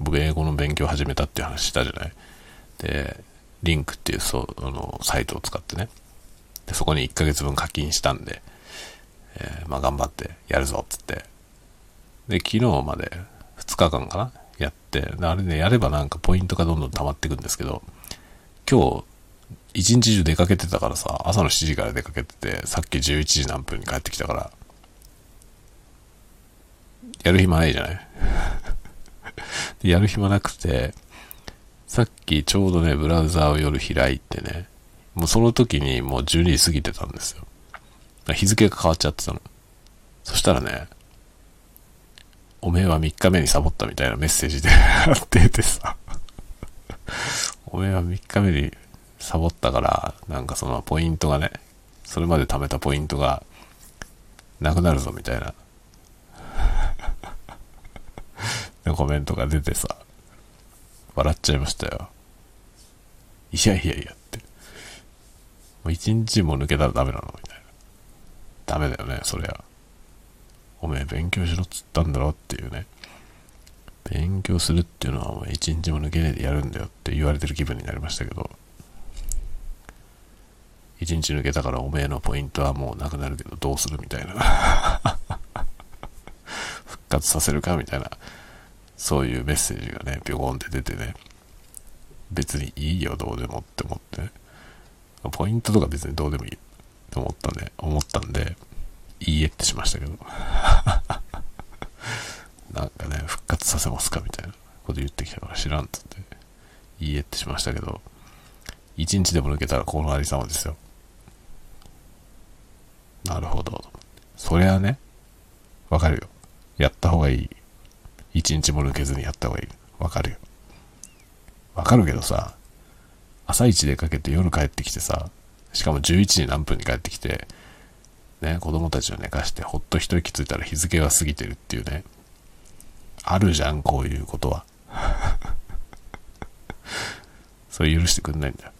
僕英語の勉強始めたっていう話したじゃない？で、リンクっていうそう、あの、サイトを使ってね。で、そこに1ヶ月分課金したんで、えー、まあ頑張ってやるぞっつって。で、昨日まで2日間かな？やって、あれね、やればなんかポイントがどんどん溜まっていくんですけど、今日、一日中出かけてたからさ、朝の7時から出かけてて、さっき11時何分に帰ってきたから、やる暇ないじゃない？[laughs] やる暇なくて、さっきちょうどね、ブラウザーを夜開いてね、もうその時にもう12時過ぎてたんですよ。日付が変わっちゃってたの。そしたらね、おめえは3日目にサボったみたいなメッセージで出てさおめえは3日目にサボったから、なんかそのポイントがね、それまで貯めたポイントがなくなるぞみたい [laughs] なコメントが出てさ、笑っちゃいましたよ。いやいやいやって。もう一日も抜けたらダメなのみたいな。ダメだよね、そりゃ。おめえ勉強しろっつったんだろっていうね。勉強するっていうのはお前一日も抜けねえでやるんだよって言われてる気分になりましたけど。一日抜けたからおめえのポイントはもうなくなるけどどうするみたいな [laughs] 復活させるかみたいなそういうメッセージがねビョコンって出てね別にいいよどうでもって思ってねポイントとか別にどうでもいいって思ったんで思ったんでいいえってしましたけど [laughs] なんかね復活させますかみたいなこと言ってきたから知らんっつっていいえってしましたけど一日でも抜けたらこのありさまですよなるほど。そりゃね、わかるよ。やった方がいい。一日も抜けずにやった方がいい。わかるよ。わかるけどさ、朝一出かけて夜帰ってきてさ、しかも11時何分に帰ってきて、ね、子供たちを寝かしてほっと一息ついたら日付が過ぎてるっていうね。あるじゃん、こういうことは。[laughs] それ許してくんないんだよ。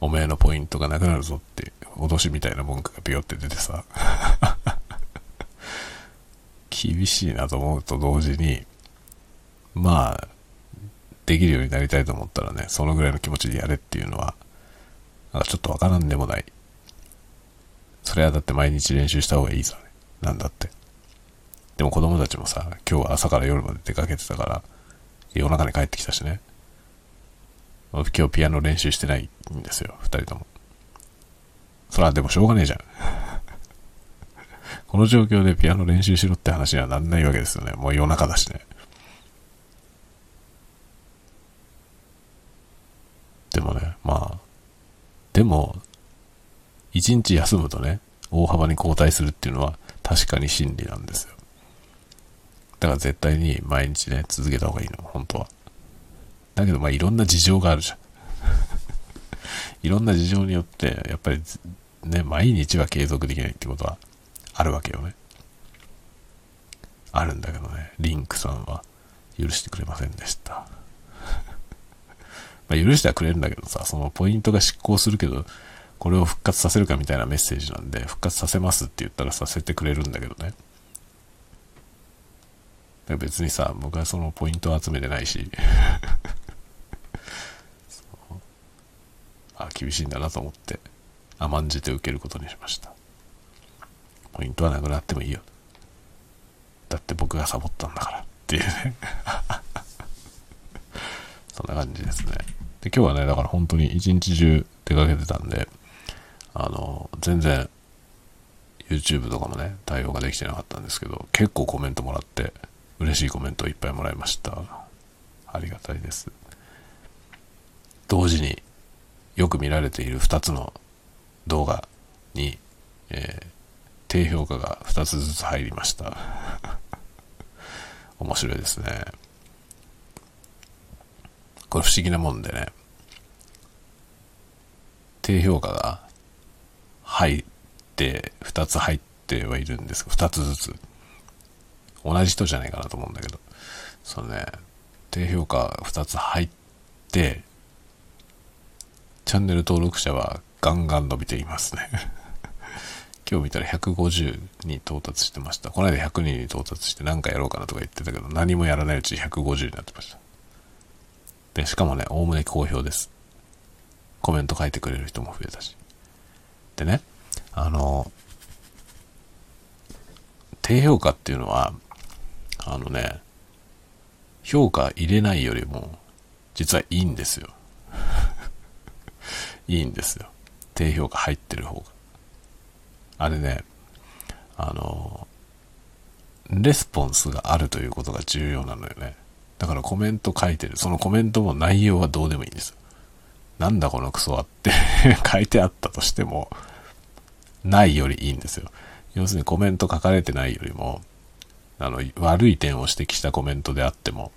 おめえのポイントがなくなるぞって脅しみたいな文句がビヨって出てさ厳しいなと思うと同時にまあできるようになりたいと思ったらねそのぐらいの気持ちでやれっていうのはなんかちょっとわからんでもない。それはだって毎日練習した方がいいぞね。なんだって。でも子供たちもさ今日は朝から夜まで出かけてたから夜中に帰ってきたしね。今日ピアノ練習してないんですよ二人とも。そら、でもしょうがねえじゃん。この状況でピアノ練習しろって話にはなんないわけですよね。もう夜中だしね。でもね、まあ、でも、一日休むとね、大幅に後退するっていうのは確かに真理なんですよ。だから絶対に毎日ね、続けた方がいいの、本当は。だけどまあいろんな事情があるじゃん。[laughs] いろんな事情によって、やっぱりね、毎日は継続できないってことはあるわけよね。あるんだけどね、リンクさんは許してくれませんでした。[laughs] まあ許してはくれるんだけどさ、そのポイントが執行するけど、これを復活させるかみたいなメッセージなんで、復活させますって言ったらさせてくれるんだけどね。別にさ、僕はそのポイントを集めてないし [laughs] あ、厳しいんだなと思って、甘んじて受けることにしました。ポイントはなくなってもいいよ。だって僕がサボったんだからっていうね [laughs] そんな感じですね。で、今日はね、だから本当に一日中出かけてたんで、あの、全然 YouTube とかもね、対応ができてなかったんですけど、結構コメントもらって、嬉しいコメントをいっぱいもらいました。ありがたいです。同時によく見られている2つの動画に、えー、低評価が2つずつ入りました。[laughs] 面白いですね。これ不思議なもんでね、低評価が入って、2つ入ってはいるんですが2つずつ。同じ人じゃないかなと思うんだけど、そのね、低評価2つ入って、チャンネル登録者はガンガン伸びていますね [laughs] 今日見たら150に到達してました。この間100人に到達して何かやろうかなとか言ってたけど、何もやらないうち150になってました。で、しかもね、おおむね好評です。コメント書いてくれる人も増えたし。でね、あの、低評価っていうのは、あのね、評価入れないよりも、実はいいんですよ。[laughs] いいんですよ。低評価入ってる方が。あれね、あの、レスポンスがあるということが重要なのよね。だからコメント書いてる。そのコメントも内容はどうでもいいんですよ。なんだこのクソはって [laughs] 書いてあったとしても、ないよりいいんですよ。要するにコメント書かれてないよりも、あの、悪い点を指摘したコメントであっても、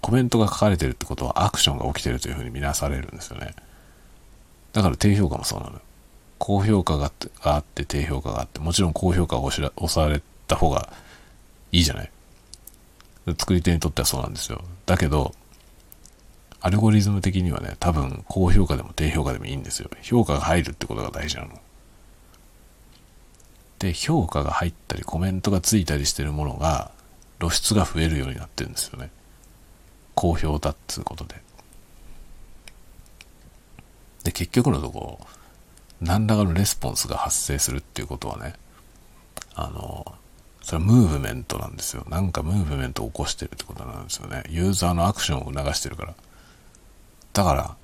コメントが書かれてるってことはアクションが起きてるというふうに見なされるんですよね。だから低評価もそうなのよ。高評価があって低評価があって、もちろん高評価を押された方がいいじゃない？作り手にとってはそうなんですよ。だけど、アルゴリズム的にはね、多分高評価でも低評価でもいいんですよ。評価が入るってことが大事なの。で、評価が入ったりコメントがついたりしてるものが露出が増えるようになってるんですよね。好評だっつうことで。で、結局のところ、何らかのレスポンスが発生するっていうことはね、あの、それはムーブメントなんですよ。なんかムーブメントを起こしてるってことなんですよね。ユーザーのアクションを促してるから。だから、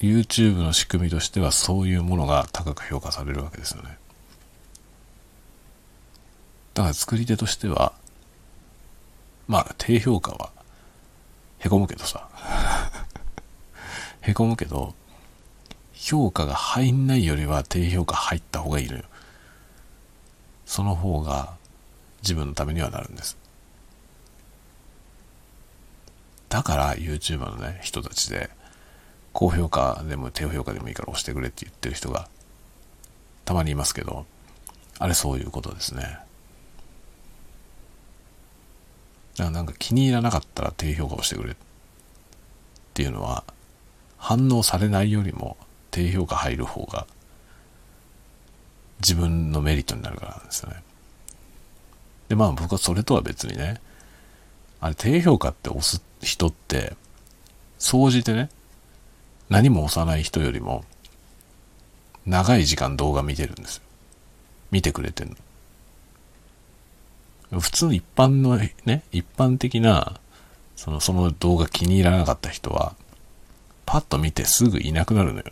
YouTube の仕組みとしてはそういうものが高く評価されるわけですよね。だから作り手としては、まあ低評価はへこむけどさ。[laughs] へこむけど、評価が入んないよりは低評価入った方がいいのよ。その方が自分のためにはなるんです。だから YouTuber のね、人たちで、高評価でも低評価でもいいから押してくれって言ってる人がたまにいますけど、あれそういうことですね。だからなんか気に入らなかったら低評価をしてくれっていうのは反応されないよりも低評価入る方が自分のメリットになるからなんですよね。で、まあ僕はそれとは別にね、あれ低評価って押す人って、総じてね、何も押さない人よりも、長い時間動画見てるんですよ。見てくれてんの。普通の一般のね、一般的な、その、その動画気に入らなかった人は、パッと見てすぐいなくなるのよ。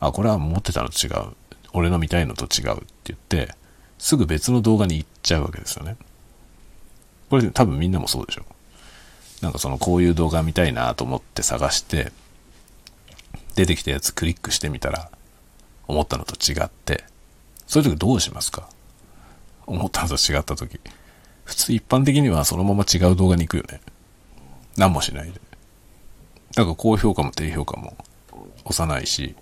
あ、これは思ってたの違う。俺の見たいのと違うって言って、すぐ別の動画に行っちゃうわけですよね。これ多分みんなもそうでしょ。なんかそのこういう動画見たいなと思って探して、出てきたやつクリックしてみたら、思ったのと違って、そういう時どうしますか？思ったのと違った時。普通一般的にはそのまま違う動画に行くよね。何もしないで。だか高評価も低評価も押さないし、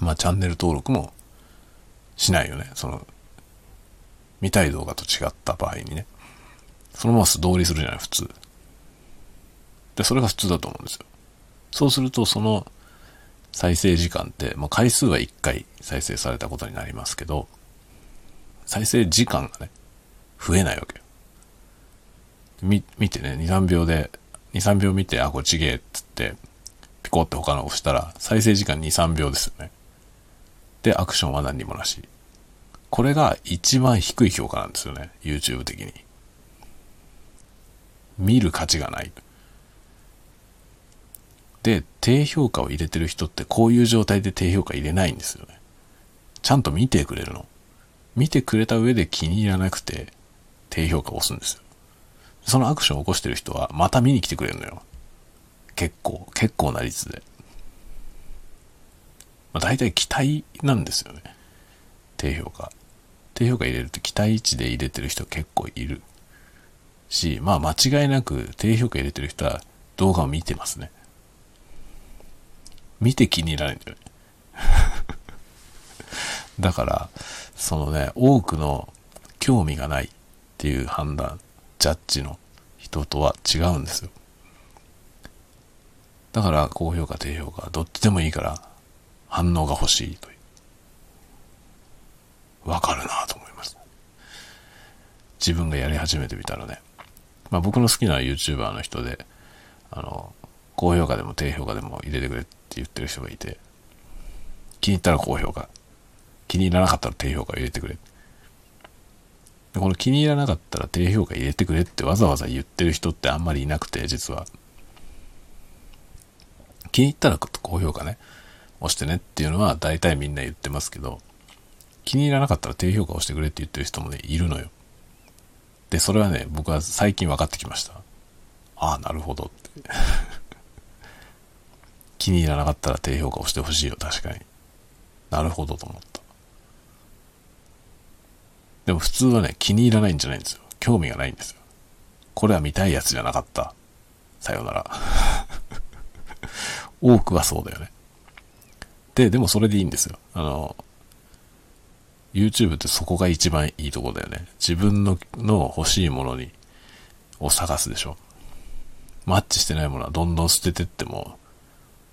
まあチャンネル登録もしないよね。その、見たい動画と違った場合にね。そのまま素通りするじゃない、普通。で、それが普通だと思うんですよ。そうするとその再生時間って、まあ、回数は1回再生されたことになりますけど、再生時間がね、増えないわけよ。み、見てね、2、3秒で、2、3秒見て、あ、これちげえっつって、ピコって他の押したら、再生時間2、3秒ですよね。で、アクションは何にもなし。これが一番低い評価なんですよね。YouTube 的に。見る価値がない。で、低評価を入れてる人ってこういう状態で低評価入れないんですよね。ちゃんと見てくれるの。見てくれた上で気に入らなくて低評価を押すんですよ。そのアクションを起こしてる人はまた見に来てくれるのよ。結構、結構な率で。まあ、大体期待なんですよね。低評価。低評価入れると期待値で入れてる人結構いる。し、まあ間違いなく低評価入れてる人は動画を見てますね。見て気に入らないんだよね。[laughs] だから、そのね、多くの興味がないっていう判断、ジャッジの人とは違うんですよ。だから、高評価、低評価、どっちでもいいから反応が欲しいという。わかるなと思います。自分がやり始めてみたらね。まあ僕の好きな YouTuber の人で、あの、高評価でも低評価でも入れてくれって言ってる人がいて、気に入ったら高評価、気に入らなかったら低評価入れてくれ。この気に入らなかったら低評価入れてくれってわざわざ言ってる人ってあんまりいなくて、実は。気に入ったら高評価ね、押してねっていうのは大体みんな言ってますけど、気に入らなかったら低評価押してくれって言ってる人もね、いるのよ。で、それはね、僕は最近分かってきました。ああ、なるほどって。[laughs] 気に入らなかったら低評価押してほしいよ、確かに。なるほどと思った。でも普通はね、気に入らないんじゃないんですよ。興味がないんですよ。これは見たいやつじゃなかった。さよなら。[laughs] 多くはそうだよね。で、でもそれでいいんですよ。あの、YouTube ってそこが一番いいとこだよね。自分のの欲しいものに、を探すでしょ。マッチしてないものはどんどん捨ててっても、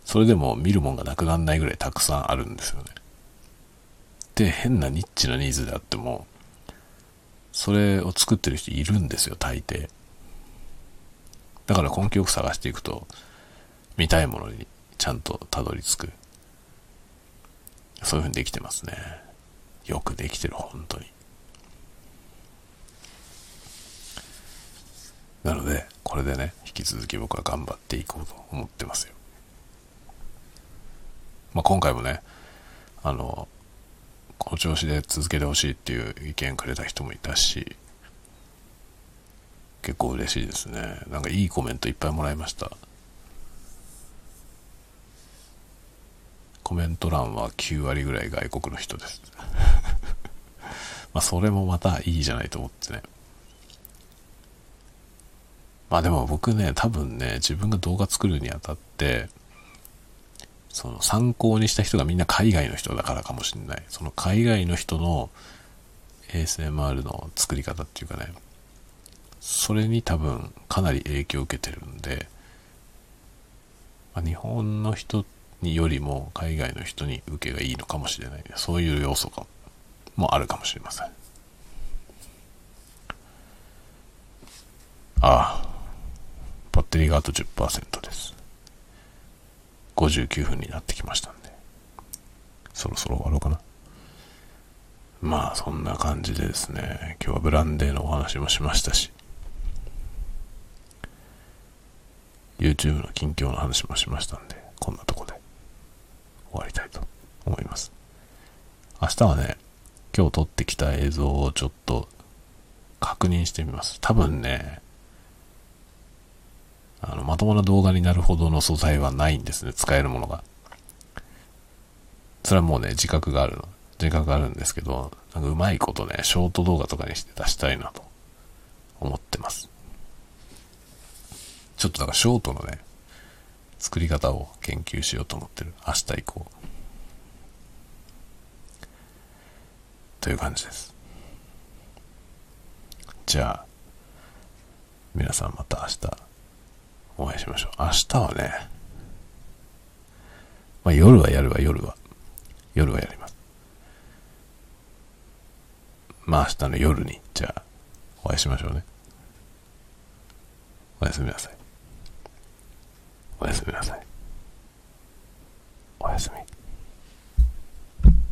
それでも見るもんがなくならないぐらいたくさんあるんですよね。で、変なニッチなニーズであっても、それを作ってる人いるんですよ、大抵。だから根気よく探していくと、見たいものにちゃんとたどり着く。そういう風にできてますね。よくできてる、本当に。なので、これでね、引き続き僕は頑張っていこうと思ってますよ。まあ、今回もね、あの、この調子で続けてほしいっていう意見くれた人もいたし、結構嬉しいですね。なんかいいコメントいっぱいもらいました。コメント欄は9割ぐらい外国の人です。[laughs] まあそれもまたいいじゃないと思ってね。まあでも僕ね、多分ね、自分が動画作るにあたって、その参考にした人がみんな海外の人だからかもしれない。その海外の人の ASMR の作り方っていうかね、それに多分かなり影響を受けてるんで、まあ、日本の人ってによりも海外の人に受けがいいのかもしれない。そういう要素がもあるかもしれません。ああ、バッテリーがあと10%です。59分になってきましたんで、そろそろ終わろうかな。まあ、そんな感じでですね、今日はブランデーのお話もしましたし、YouTube の近況の話もしましたんで、こんなとこで終わりたいと思います。明日はね、今日撮ってきた映像をちょっと確認してみます。多分ね、あの、まともな動画になるほどの素材はないんですね、使えるものが。それはもうね、自覚があるの。自覚があるんですけど、なんかうまいことね、ショート動画とかにして出したいなと思ってます。ちょっとなんかショートのね、作り方を研究しようと思ってる。明日以降。という感じです。じゃあ、皆さんまた明日お会いしましょう。明日はね、まあ夜はやるわ、夜は。夜はやります。まあ明日の夜に、じゃあ、お会いしましょうね。おやすみなさい。おやすみなさい。おやすみ。